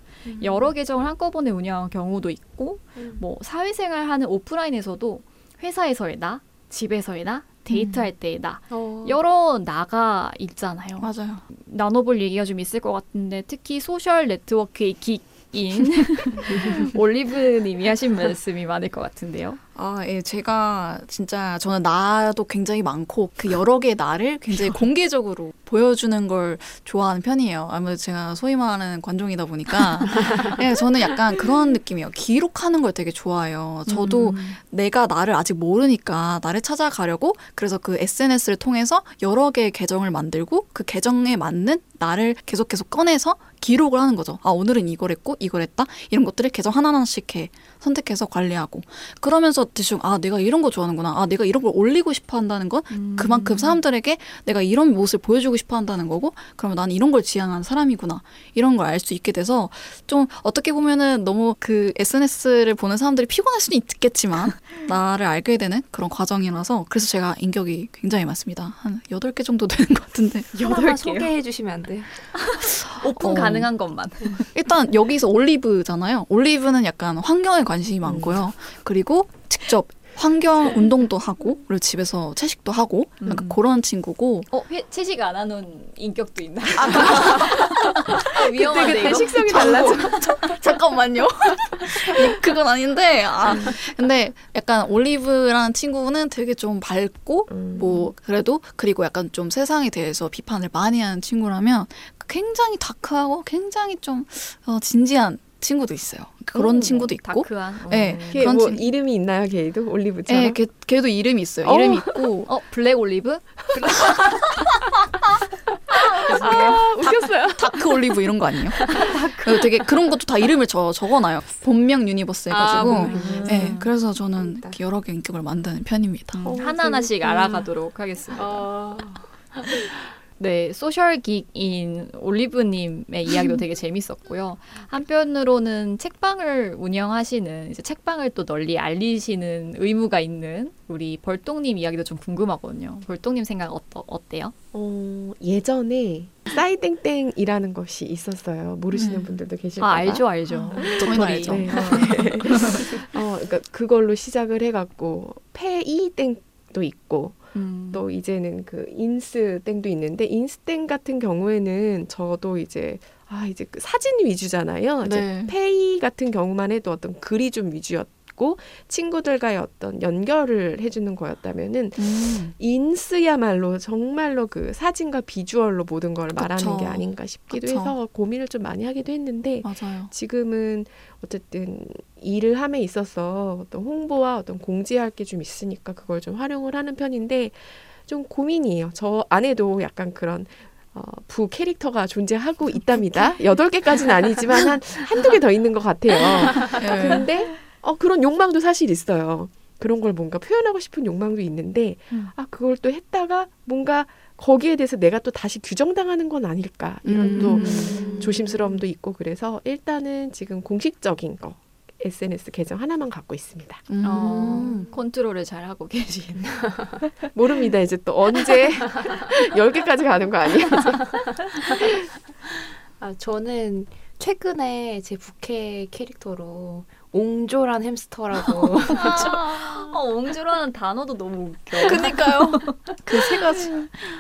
여러 계정을 한꺼번에 운영한 경우도 있고 음. 뭐 사회생활 하는 오프라인에서도 회사에서의 나, 집에서의 나, 데이트할 때의 나 어. 여러 나가 있잖아요. 맞아요. 나눠볼 얘기가 좀 있을 것 같은데 특히 social network의 geek인 올리브님이 하신 말씀이 많을 것 같은데요. 아, 예, 제가 진짜 저는 나도 굉장히 많고 그 여러 개의 나를 굉장히 공개적으로 보여주는 걸 좋아하는 편이에요. 아무래도 제가 소위 말하는 관종이다 보니까 예, 저는 약간 그런 느낌이에요. 기록하는 걸 되게 좋아해요. 저도 음. 내가 나를 아직 모르니까 나를 찾아가려고 그래서 그 SNS를 통해서 여러 개의 계정을 만들고 그 계정에 맞는 나를 계속 계속 꺼내서 기록을 하는 거죠. 아 오늘은 이걸 했고 이걸 했다 이런 것들을 계정 하나하나씩 해 선택해서 관리하고 그러면서 대충 아 내가 이런 거 좋아하는구나 아 내가 이런 걸 올리고 싶어 한다는 건 음. 그만큼 사람들에게 내가 이런 모습을 보여주고 싶어 한다는 거고 그러면 나는 이런 걸 지향하는 사람이구나 이런 걸 알 수 있게 돼서 좀 어떻게 보면은 너무 그 SNS를 보는 사람들이 피곤할 수는 있겠지만 나를 알게 되는 그런 과정이라서 그래서 제가 인격이 굉장히 많습니다 한 여덟 개 정도 되는 것 같은데 하나만 개요? 소개해 주시면 안 돼요? 오픈 어. 가능한 것만. 일단 여기서 올리브잖아요 올리브는 약간 환경에 관심이 많고요 그리고 직접 환경 운동도 하고 그리고 집에서 채식도 하고 약간 음. 그런 친구고 어, 회, 채식 안 하는 인격도 있나? 아, 위험한데 그때 이거. 식성이 달라져. 잠깐만요. 그건 아닌데, 아, 근데 약간 올리브라는 친구는 되게 좀 밝고, 음. 뭐, 그래도, 그리고 약간 좀 세상에 대해서 비판을 많이 하는 친구라면 굉장히 dark하고 굉장히 좀 어, 진지한 친구도 있어요. 그런 음, 친구도 있고. dark한. 네. 어. 걔 그런 뭐 친- 이름이 있나요, 걔도 올리브처럼? 예, 걔, 걔도 이름이 있어요. 어. 이름이 있고. 어, 블랙 올리브? 아, 웃겼어요. dark 올리브 이런 거 아니에요? 그 되게 그런 것도 다 이름을 저, 적어놔요. 본명 universe 해가지고. 아, 본명 universe. 네, 그래서 저는 여러 개 인격을 만드는 편입니다. 음, 어, 하나하나씩 재밌다. 알아가도록 하겠습니다. 어. 네, social geek인 올리브님의 이야기도 되게 재밌었고요. 한편으로는 책방을 운영하시는 이제 책방을 또 널리 알리시는 의무가 있는 우리 벌똥님 이야기도 좀 궁금하거든요. 벌똥님 생각 어떠, 어때요? 어, 예전에 싸이땡땡이라는 것이 있었어요. 모르시는 음. 분들도 계실까 아 봐. 알죠, 알죠. 저희는 도토리. 알죠. 네. 어, 그러니까 그걸로 시작을 해갖고 페이땡도 있고 음. 또 이제는 그 인스 땡도 있는데 인스 땡 같은 경우에는 저도 이제 아 이제 그 사진 위주잖아요. 이제 네. 페이 같은 경우만 해도 어떤 글이 좀 위주였 고 친구들과의 어떤 연결을 해주는 거였다면은 음. 인스야말로 정말로 그 사진과 비주얼로 모든 걸 말하는 그쵸. 게 아닌가 싶기도 그쵸. 해서 고민을 좀 많이 하기도 했는데 맞아요. 지금은 어쨌든 일을 함에 있어서 어떤 홍보와 어떤 공지할 게 좀 있으니까 그걸 좀 활용을 하는 편인데 좀 고민이에요. 저 안에도 약간 그런 어, 부 캐릭터가 존재하고 있답니다. 여덟 개까지는 아니지만 한 한두 개 더 있는 것 같아요. 예. 근데 어, 그런 욕망도 사실 있어요. 그런 걸 뭔가 표현하고 싶은 욕망도 있는데 음. 아 그걸 또 했다가 뭔가 거기에 대해서 내가 또 다시 규정당하는 건 아닐까 이런 또 음. 조심스러움도 있고 그래서 일단은 지금 공식적인 거 SNS 계정 하나만 갖고 있습니다. 음. 어, 컨트롤을 잘 하고 계신. 모릅니다. 이제 또 언제 열 개까지 가는 거 아니에요? 아, 저는 최근에 제 부캐 캐릭터로 옹졸한 햄스터라고 어, 옹졸이라는 단어도 너무 웃겨. 그니까요. 그 세 가지.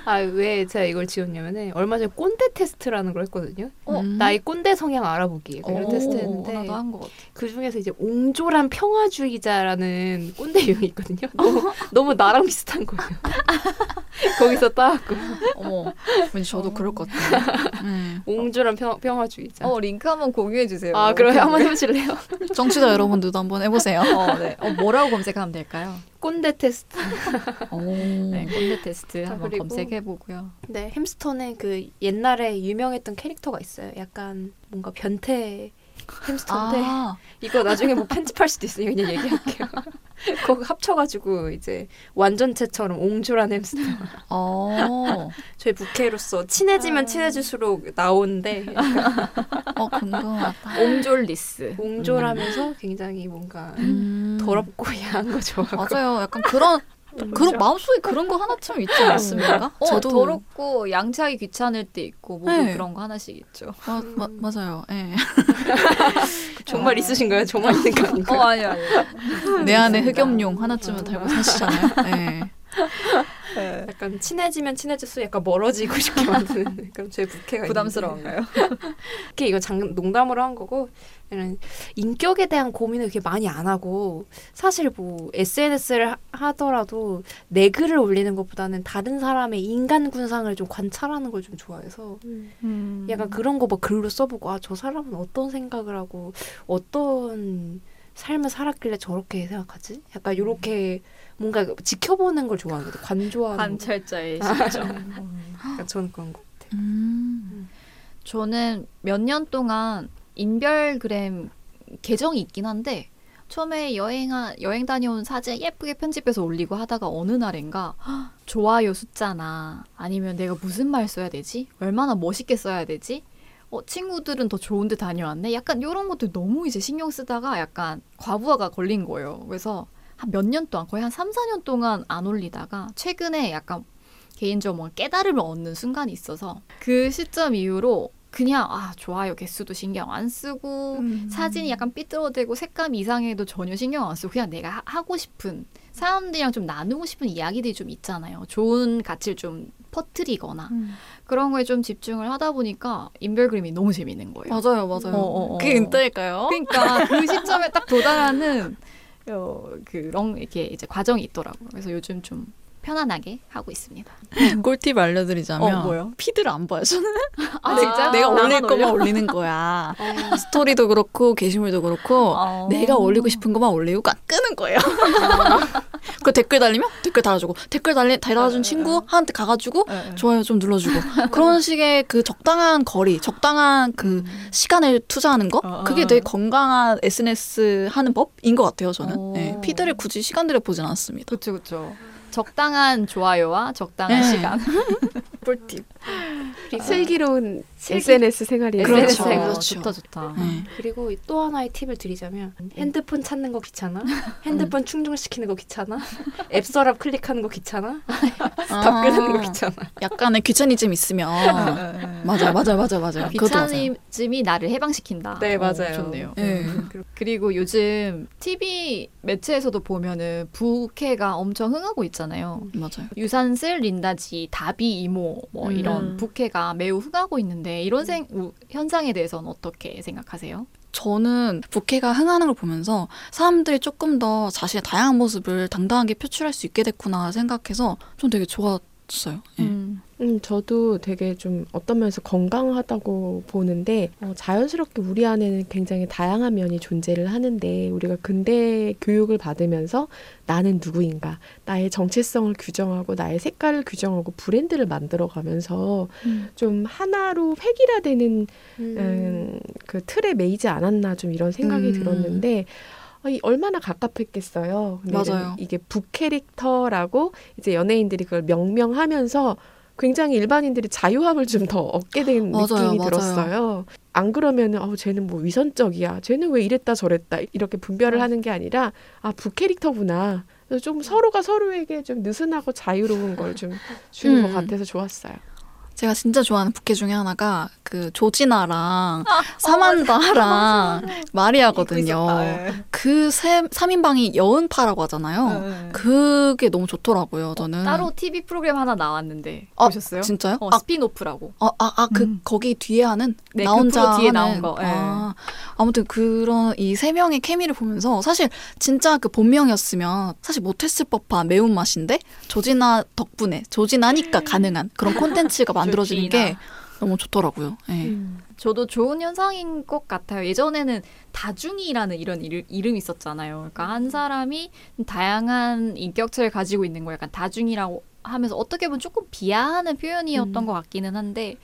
아 왜 제가 이걸 지었냐면은 얼마 전에 꼰대 테스트라는 걸 했거든요. 어, 음. 나의 꼰대 성향 알아보기 그런 오, 테스트 했는데 나도 한 것 같아. 그 중에서 이제 옹졸한 평화주의자라는 꼰대 유형이 있거든요. 너무, 너무 나랑 비슷한 거예요. 거기서 따왔고 어머, 왠지 저도 어. 그럴 것 같아요. 음. 옹졸한 평, 평화주의자. 어, 링크 한번 공유해 주세요. 아 그럼 한번 해보실래요? 청취자 여러분들도 한번 해보세요. 어, 네. 어, 뭐라고 검색하면 될까요? 꼰대 테스트. 오. 네, 꼰대 테스트 자, 한번 검색해 보고요. 네 햄스터는 그 옛날에 유명했던 캐릭터가 있어요. 약간 뭔가 변태 햄스터인데 아, 이거 나중에 뭐 편집할 수도 있으니 그냥 얘기할게요. 그거 합쳐가지고 이제 완전체처럼 옹졸한 햄스터. 어, 저희 부캐로서 친해지면 친해질수록 나오는데 어 궁금하다. 옹졸리스. 옹졸하면서 굉장히 뭔가 음. 더럽고 야한 거 좋아하고 맞아요. 약간 그런 그런 마음속에 그런 거 하나쯤 있지 않습니까? 어, 저도 더럽고 양치하기 귀찮을 때 있고 뭐 네. 그런 거 하나씩 있죠. 마, 마, 맞아요. 예. 정말 있으신가요? 저만 있는 거어 아닌가요? 아니 아니. 내 안에. 흑염룡 하나쯤은 달고 사시잖아요. 예. 약간 친해지면 친해질수록 약간 멀어지고 싶게 만드는 약간 제 부캐가 부담스러운가요? 이렇게 이거 장, 농담으로 한 거고 이런 인격에 대한 고민을 그렇게 많이 안 하고 사실 뭐 SNS를 하더라도 내 글을 올리는 것보다는 다른 사람의 인간 군상을 좀 관찰하는 걸 좀 좋아해서 음. 약간 그런 거뭐 글로 써보고 아 저 사람은 어떤 생각을 하고 어떤 삶을 살았길래 저렇게 생각하지? 약간 요렇게 뭔가 지켜보는 걸 좋아하거든 관조하는 거. 관찰자의 시점. 약간 저는 그런 거 음. 저는 몇 년 동안 인별그램 계정이 있긴 한데 처음에 여행하, 여행 다녀온 사진 예쁘게 편집해서 올리고 하다가 어느 날인가 헉, 좋아요 숫자나 아니면 내가 무슨 말 써야 되지? 얼마나 멋있게 써야 되지? 어, 친구들은 더 좋은데 다녀왔네? 약간 이런 것들 너무 이제 신경 쓰다가 약간 과부하가 걸린 거예요. 그래서 한 몇 년 동안 거의 한 3, 4년 동안 안 올리다가 최근에 약간 개인적으로 깨달음을 얻는 순간이 있어서 그 시점 이후로 그냥 아 좋아요 개수도 신경 안 쓰고 음. 사진이 약간 삐뚤어지고 색감 이상해도 전혀 신경 안 쓰고 그냥 내가 하- 하고 싶은 사람들이랑 좀 나누고 싶은 이야기들이 좀 있잖아요. 좋은 가치를 좀 퍼뜨리거나 음. 그런 거에 좀 집중을 하다 보니까 인별그램이 너무 재밌는 거예요. 맞아요, 맞아요. 어, 어, 어. 그게 은따일까요? 그러니까 그 시점에 딱 도달하는 어, 그런 이렇게 이제 과정이 있더라고요. 그래서 요즘 좀 편안하게 하고 있습니다. 꿀팁 알려드리자면 어, 뭐요? 피드를 안 봐요. 저는 아 내가, 내가 올릴 거만 올려? 올리는 거야. 스토리도 그렇고 게시물도 그렇고 어. 내가 올리고 싶은 것만 올리고 까- 끄는 거예요. 그 댓글 달리면 댓글 달아주고 댓글 달리 달아준 친구 한테 가가지고 네, 네. 좋아요 좀 눌러주고 그런 식의 그 적당한 거리, 적당한 그 시간을 투자하는 거 어, 그게 어. 되게 건강한 SNS 하는 법인 것 같아요 저는. 어. 네, 피드를 굳이 시간들을 보진 않습니다. 그렇죠, 그렇죠. 적당한 좋아요와 적당한 네. 시간. 꿀팁. 슬기로운 슬기- SNS 생활이 그렇죠. SNS 생활. 그렇죠. 좋다, 좋다. 네. 그리고 또 하나의 팁을 드리자면 핸드폰 찾는 거 귀찮아? 핸드폰 충전시키는 거 귀찮아? 앱 서랍 클릭하는 거 귀찮아? 답글하는 거 아, 귀찮아? 약간의 귀차니즘 있으면 맞아요, 맞아요, 맞아요. 그것도 맞아요. 귀차니즘이 나를 해방시킨다. 네, 어, 맞아요. 좋네요. 네. 그리고 요즘 TV 매체에서도 보면은 부캐가 엄청 흥하고 있잖아요. 맞아요. 유산슬, 린다지, 다비, 이모 뭐 음. 이런 부캐가 매우 흥하고 있는데 이런 생, 우- 현상에 대해서는 어떻게 생각하세요? 저는 부캐가 흥하는 걸 보면서 사람들이 조금 더 자신의 다양한 모습을 당당하게 표출할 수 있게 됐구나 생각해서 좀 되게 좋았어요. 예. 음. 음, 저도 되게 좀 어떤 면에서 건강하다고 보는데 어, 자연스럽게 우리 안에는 굉장히 다양한 면이 존재를 하는데 우리가 근대 교육을 받으면서 나는 누구인가 나의 정체성을 규정하고 나의 색깔을 규정하고 브랜드를 만들어가면서 좀 하나로 획일화되는 음, 그 틀에 매이지 않았나 좀 이런 생각이 음. 들었는데 어, 이 얼마나 갑갑했겠어요. 맞아요. 이게 북캐릭터라고 이제 연예인들이 그걸 명명하면서 굉장히 일반인들이 자유함을 좀 더 얻게 된 맞아요, 느낌이 맞아요. 들었어요. 안 그러면은 어 쟤는 뭐 위선적이야. 쟤는 왜 이랬다 저랬다 이렇게 분별을 음. 하는 게 아니라 아 부캐릭터구나. 그래서 좀 서로가 서로에게 좀 느슨하고 자유로운 걸 좀 주는 음. 것 같아서 좋았어요. 제가 진짜 좋아하는 부캐 중에 하나가 그 조지나랑 아, 사만다랑 마리아거든요. 네. 그 세, 3인방이 여은파라고 하잖아요. 그게 너무 좋더라고요, 저는. 따로 TV 프로그램 하나 나왔는데 어, 보셨어요? 진짜요? 어, 아, spin-off라고. 아, 아, 아, 그, 음. 거기 뒤에 하는? 네, 나 그 혼자 프로 뒤에 하는, 나온 거, 예. 아, 아무튼 그런 이 세 명의 케미를 보면서 사실 진짜 그 본명이었으면 사실 못했을 법한 매운맛인데 조지나 덕분에 조지나니까 가능한 그런 콘텐츠가 만들어지는 게. 너무 좋더라고요. 예. 저도 좋은 현상인 것 같아요. 예전에는 다중이라는 이런 이름, 이름이 있었잖아요. 그러니까 한 사람이 다양한 인격체를 가지고 있는 거 약간 다중이라고 하면서 어떻게 보면 조금 비하하는 표현이었던 음. 것 같기는 한데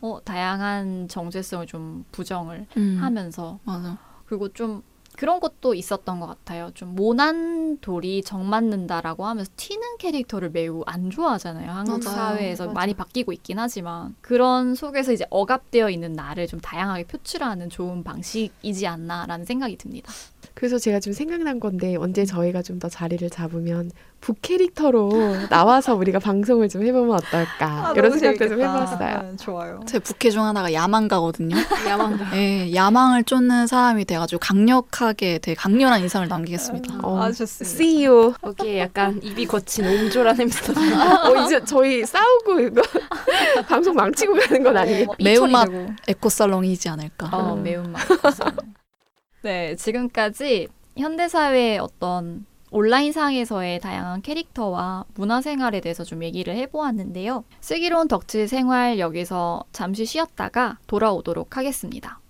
어, 다양한 정체성을 좀 부정을 음. 하면서 맞아. 그리고 좀 그런 것도 있었던 것 같아요. 좀 모난 돌이 정 맞는다라고 하면서 튀는 캐릭터를 매우 안 좋아하잖아요. 한국 맞아요. 사회에서 맞아. 많이 바뀌고 있긴 하지만 그런 속에서 이제 억압되어 있는 나를 좀 다양하게 표출하는 좋은 방식이지 않나라는 생각이 듭니다. 그래서 제가 지금 생각난 건데 언제 저희가 좀 더 자리를 잡으면 북 캐릭터로 나와서 우리가 방송을 좀 해보면 어떨까 이런 생각도 좀 해봤어요. 좋아요. 제 부캐 중 하나가 야망가거든요. 야망가. 예, 야망을 쫓는 사람이 돼가지고 강력하게 되게 강렬한 인상을 남기겠습니다. 어, 아, 좋습니다. See you. 여기에 약간 입이 거친 옹졸한 냄새도 나. 어, 이제 저희 싸우고 이거 방송 망치고 가는 건 아니에요? 매운맛 에코살롱이지 않을까. 어, 음. 매운맛. 네, 지금까지 현대사회의 어떤 온라인 상에서의 다양한 캐릭터와 문화 생활에 대해서 좀 얘기를 해보았는데요. 슬기로운 덕질 생활 여기서 잠시 쉬었다가 돌아오도록 하겠습니다.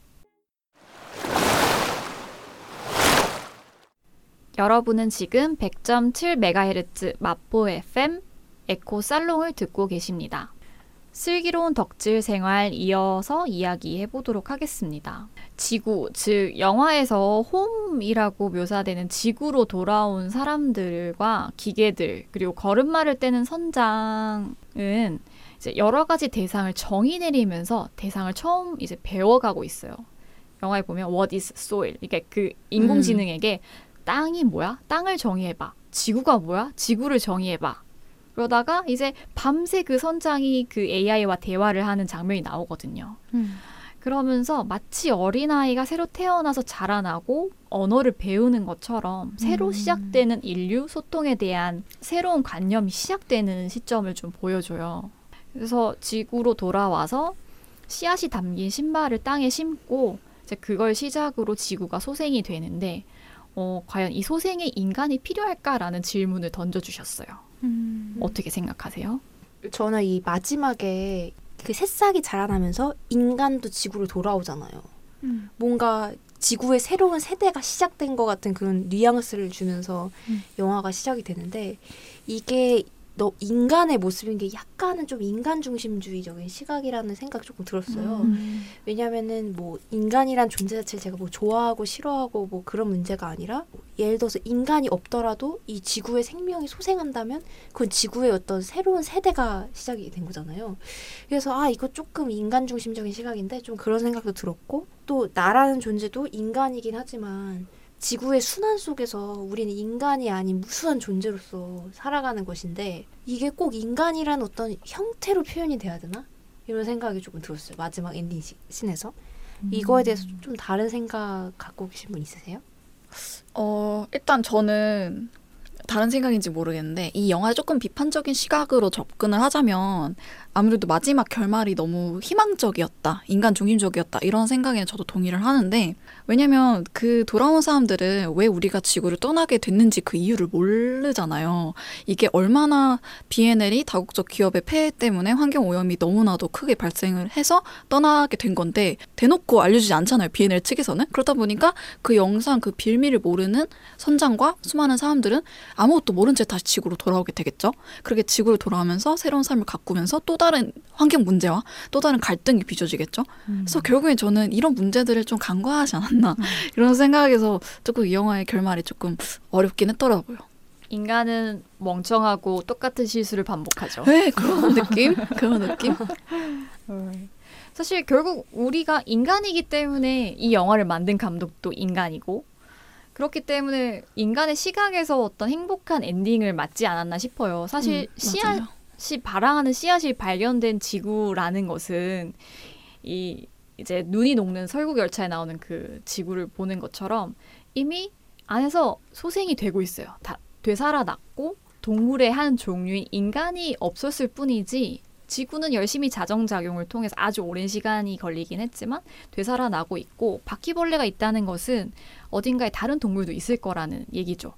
여러분은 지금 100.7MHz 마포 FM 에코 살롱을 듣고 계십니다. 슬기로운 덕질 생활 이어서 이야기해 보도록 하겠습니다. 지구, 즉 영화에서 홈이라고 묘사되는 지구로 돌아온 사람들과 기계들 그리고 걸음마를 떼는 선장은 이제 여러 가지 대상을 정의 내리면서 대상을 처음 이제 배워가고 있어요. 영화에 보면 What is soil? 이게 그 인공지능에게 땅이 뭐야? 땅을 정의해봐. 지구가 뭐야? 지구를 정의해봐. 그러다가 이제 밤새 그 선장이 그 AI와 대화를 하는 장면이 나오거든요. 그러면서 마치 어린아이가 새로 태어나서 자라나고 언어를 배우는 것처럼 새로 음. 시작되는 인류 소통에 대한 새로운 관념이 시작되는 시점을 좀 보여줘요. 그래서 지구로 돌아와서 씨앗이 담긴 신발을 땅에 심고 이제 그걸 시작으로 지구가 소생이 되는데 어, 과연 이 소생에 인간이 필요할까라는 질문을 던져주셨어요. 음. 어떻게 생각하세요? 저는 이 마지막에 그 새싹이 자라나면서 인간도 지구로 돌아오잖아요. 음. 뭔가 지구의 새로운 세대가 시작된 것 같은 그런 뉘앙스를 주면서 음. 영화가 시작이 되는데 이게 너 인간의 모습인 게 약간은 좀 인간 중심주의적인 시각이라는 생각이 조금 들었어요. 음. 왜냐면은 뭐 인간이란 존재 자체를 제가 뭐 좋아하고 싫어하고 뭐 그런 문제가 아니라 예를 들어서 인간이 없더라도 이 지구의 생명이 소생한다면 그건 지구의 어떤 새로운 세대가 시작이 된 거잖아요. 그래서 아 이거 조금 인간 중심적인 시각인데 좀 그런 생각도 들었고 또 나라는 존재도 인간이긴 하지만 지구의 순환 속에서 우리는 인간이 아닌 무수한 존재로서 살아가는 것인데 이게 꼭 인간이란 어떤 형태로 표현이 돼야 되나? 이런 생각이 조금 들었어요. 마지막 엔딩 시- 씬에서. 이거에 대해서 좀 다른 생각 갖고 계신 분 있으세요? 어, 일단 저는 다른 생각인지 모르겠는데 이 영화에 조금 비판적인 시각으로 접근을 하자면 아무래도 마지막 결말이 너무 희망적이었다, 인간 중심적이었다 이런 생각에는 저도 동의를 하는데 왜냐면 그 돌아온 사람들은 왜 우리가 지구를 떠나게 됐는지 그 이유를 모르잖아요. 이게 얼마나 비엔엘이 다국적 기업의 폐해 때문에 환경 오염이 너무나도 크게 발생을 해서 떠나게 된 건데 대놓고 알려주지 않잖아요. 비엔엘 측에서는 그러다 보니까 그 영상 그 빌미를 모르는 선장과 수많은 사람들은 아무것도 모른 채 다시 지구로 돌아오게 되겠죠. 그렇게 지구로 돌아오면서 새로운 삶을 가꾸면서 또다 른 환경 문제와 또 다른 갈등이 빚어지겠죠. 그래서 결국엔 저는 이런 문제들을 좀 간과하지 않았나 이런 생각에서 조금 이 영화의 결말이 조금 어렵긴 했더라고요. 인간은 멍청하고 똑같은 실수를 반복하죠. 네, 그런 느낌? 그런 느낌? 사실 결국 우리가 인간이기 때문에 이 영화를 만든 감독도 인간이고 그렇기 때문에 인간의 시각에서 어떤 행복한 엔딩을 맞지 않았나 싶어요. 사실 음, 씨앗. 씨 발항하는 씨앗이 발견된 지구라는 것은 이 이제 눈이 녹는 설국 열차에 나오는 그 지구를 보는 것처럼 이미 안에서 소생이 되고 있어요. 다 되살아났고 동물의 한 종류인 인간이 없었을 뿐이지 지구는 열심히 자정작용을 통해서 아주 오랜 시간이 걸리긴 했지만 되살아나고 있고 바퀴벌레가 있다는 것은 어딘가에 다른 동물도 있을 거라는 얘기죠.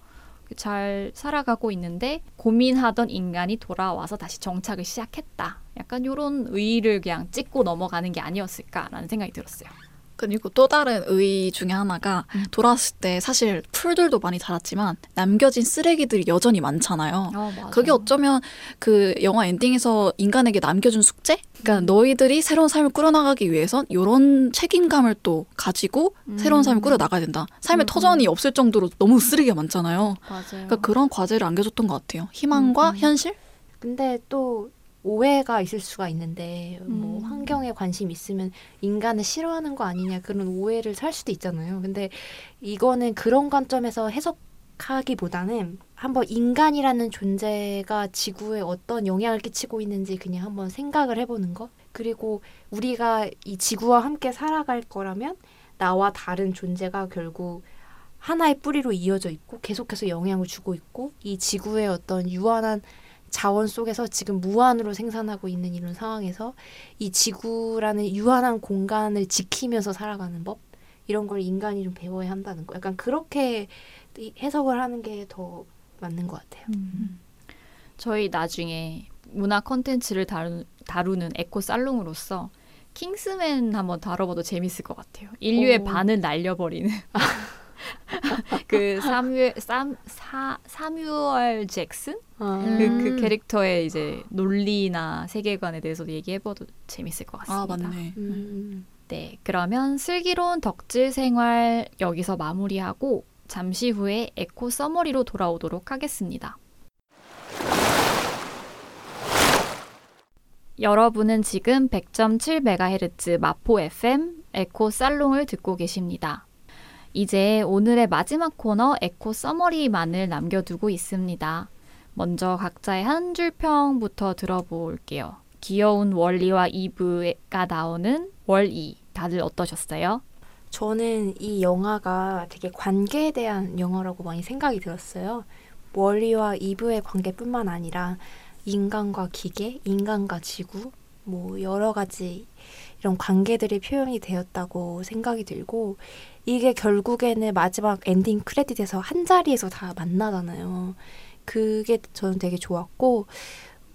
잘 살아가고 있는데 고민하던 인간이 돌아와서 다시 정착을 시작했다. 약간 이런 의의를 그냥 찍고 넘어가는 게 아니었을까라는 생각이 들었어요. 그리고 또 다른 의 중에 하나가 음. 돌아왔을 때 사실 풀들도 많이 자랐지만 남겨진 쓰레기들이 여전히 많잖아요. 어. 그게 어쩌면 그 영화 엔딩에서 인간에게 남겨준 숙제? 그러니까 너희들이 새로운 삶을 꾸려나가기 위해선 이런 책임감을 또 가지고 새로운 삶을 꾸려나가야 된다. 삶의 음. 터전이 없을 정도로 너무 쓰레기가 많잖아요. 맞아요. 그러니까 그런 과제를 안겨줬던 것 같아요. 희망과 음, 음. 현실? 근데 또 오해가 있을 수가 있는데 뭐 음. 환경에 관심 있으면 인간을 싫어하는 거 아니냐 그런 오해를 살 수도 있잖아요. 근데 이거는 그런 관점에서 해석하기보다는 한번 인간이라는 존재가 지구에 어떤 영향을 끼치고 있는지 그냥 한번 생각을 해보는 것. 그리고 우리가 이 지구와 함께 살아갈 거라면 나와 다른 존재가 결국 하나의 뿌리로 이어져 있고 계속해서 영향을 주고 있고 이 지구의 어떤 유한한 자원 속에서 지금 무한으로 생산하고 있는 이런 상황에서 이 지구라는 유한한 공간을 지키면서 살아가는 법 이런 걸 인간이 좀 배워야 한다는 거. 약간 그렇게 이- 해석을 하는 게 더 맞는 것 같아요. 음. 저희 나중에 문화 콘텐츠를 다루, 다루는 에코 살롱으로서 킹스맨 한번 다뤄봐도 재밌을 것 같아요. 인류의 오. 반을 날려버리는 그 사뮤 삼, 사, 사뮤얼 잭슨 아. 그, 음. 그 캐릭터의 이제 논리나 세계관에 대해서 얘기해봐도 재밌을 것 같습니다. 아 맞네. 음. 네, 그러면 슬기로운 덕질 생활 여기서 마무리하고 잠시 후에 에코 summary로 돌아오도록 하겠습니다. 여러분은 지금 100.7MHz 마포 FM 에코 살롱을 듣고 계십니다. 이제 오늘의 마지막 코너 에코 summary만을 남겨두고 있습니다. 먼저 각자의 한 줄 평부터 들어볼게요. 귀여운 월리와 이브가 나오는 월리 다들 어떠셨어요? 저는 이 영화가 되게 관계에 대한 영화라고 많이 생각이 들었어요. 월리와 이브의 관계뿐만 아니라 인간과 기계, 인간과 지구, 뭐 여러 가지 이런 관계들이 표현이 되었다고 생각이 들고 이게 결국에는 마지막 엔딩 크레딧에서 한 자리에서 다 만나잖아요. 그게 저는 되게 좋았고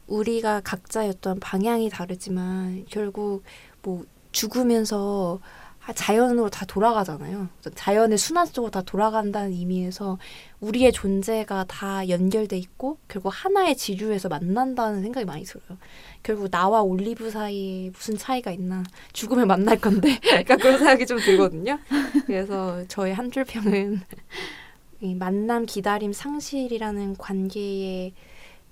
우리가 각자의 어떤 방향이 다르지만 결국 뭐 죽으면서 자연으로 다 돌아가잖아요. 자연의 순환 속으로 다 돌아간다는 의미에서 우리의 존재가 다 연결돼 있고 결국 하나의 지류에서 만난다는 생각이 많이 들어요. 결국 나와 올리브 사이에 무슨 차이가 있나 죽으면 만날 건데 약간 그런 생각이 좀 들거든요. 그래서 저의 한 줄 평은 이 만남, 기다림, 상실이라는 관계의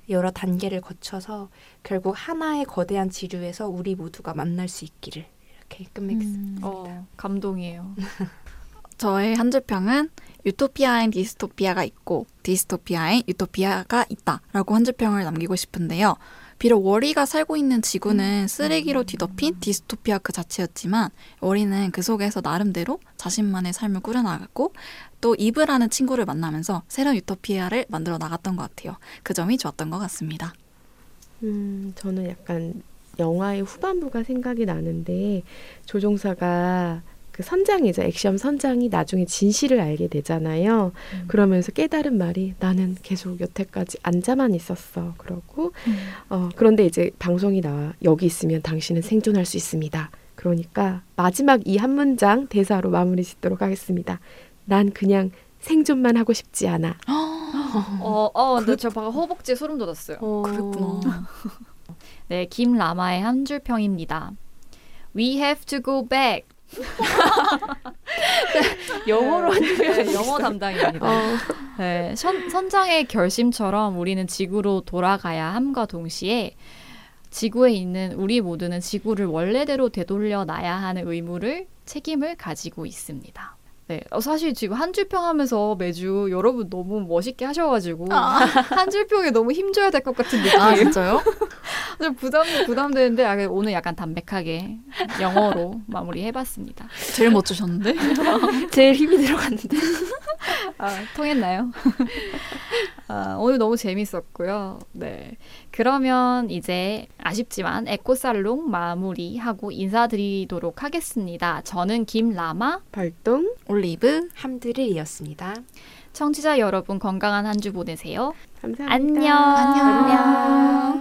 여러 단계를 거쳐서 결국 하나의 거대한 지류에서 우리 모두가 만날 수 있기를 이렇게 끝맺겠습니다. 어, 감동이에요. 저의 한 줄평은 유토피아엔 디스토피아가 있고 디스토피아엔 유토피아가 있다라고 한 줄평을 남기고 싶은데요. 비록 월리가 살고 있는 지구는 쓰레기로 뒤덮인 디스토피아 그 자체였지만 월리는 그 속에서 나름대로 자신만의 삶을 꾸려나갔고 또 이브라는 친구를 만나면서 새로운 유토피아를 만들어 나갔던 것 같아요. 그 점이 좋았던 것 같습니다. 음, 저는 약간 영화의 후반부가 생각이 나는데 조종사가 그 선장이죠. 액션 선장이 나중에 진실을 알게 되잖아요. 음. 그러면서 깨달은 말이 나는 계속 여태까지 앉아만 있었어. 그러고 어, 그런데 이제 방송이 나와 여기 있으면 당신은 생존할 수 있습니다. 그러니까 마지막 이 한 문장 대사로 마무리 짓도록 하겠습니다. 난 그냥 생존만 하고 싶지 않아. 어, 어, 근데 저 방금 허벅지에 소름 돋았어요. 어, 그랬구나. 네, 김라마의 한 줄 평입니다. We have to go back. 영어로 한 네, 영어 담당입니다. 어, 네, 선, 선장의 결심처럼 우리는 지구로 돌아가야 함과 동시에 지구에 있는 우리 모두는 지구를 원래대로 되돌려 놔야 하는 의무를 책임을 가지고 있습니다. 네, 어, 사실 지금 한 줄평 하면서 매주 여러분 너무 멋있게 하셔가지고 한 줄평에 너무 힘줘야 될 것 같은 느낌. 아 진짜요? 좀 부담 부담되는데 아, 오늘 약간 담백하게 영어로 마무리해봤습니다. 제일 멋지셨는데? 제일 힘이 들어갔는데. 아, 통했나요? 아, 오늘 너무 재밌었고요. 네. 그러면 이제 아쉽지만 에코살롱 마무리하고 인사드리도록 하겠습니다. 저는 김라마. 발동. 올리브 함드릴이었습니다. 청취자 여러분 건강한 한 주 보내세요. 감사합니다. 안녕. 안녕. 안녕.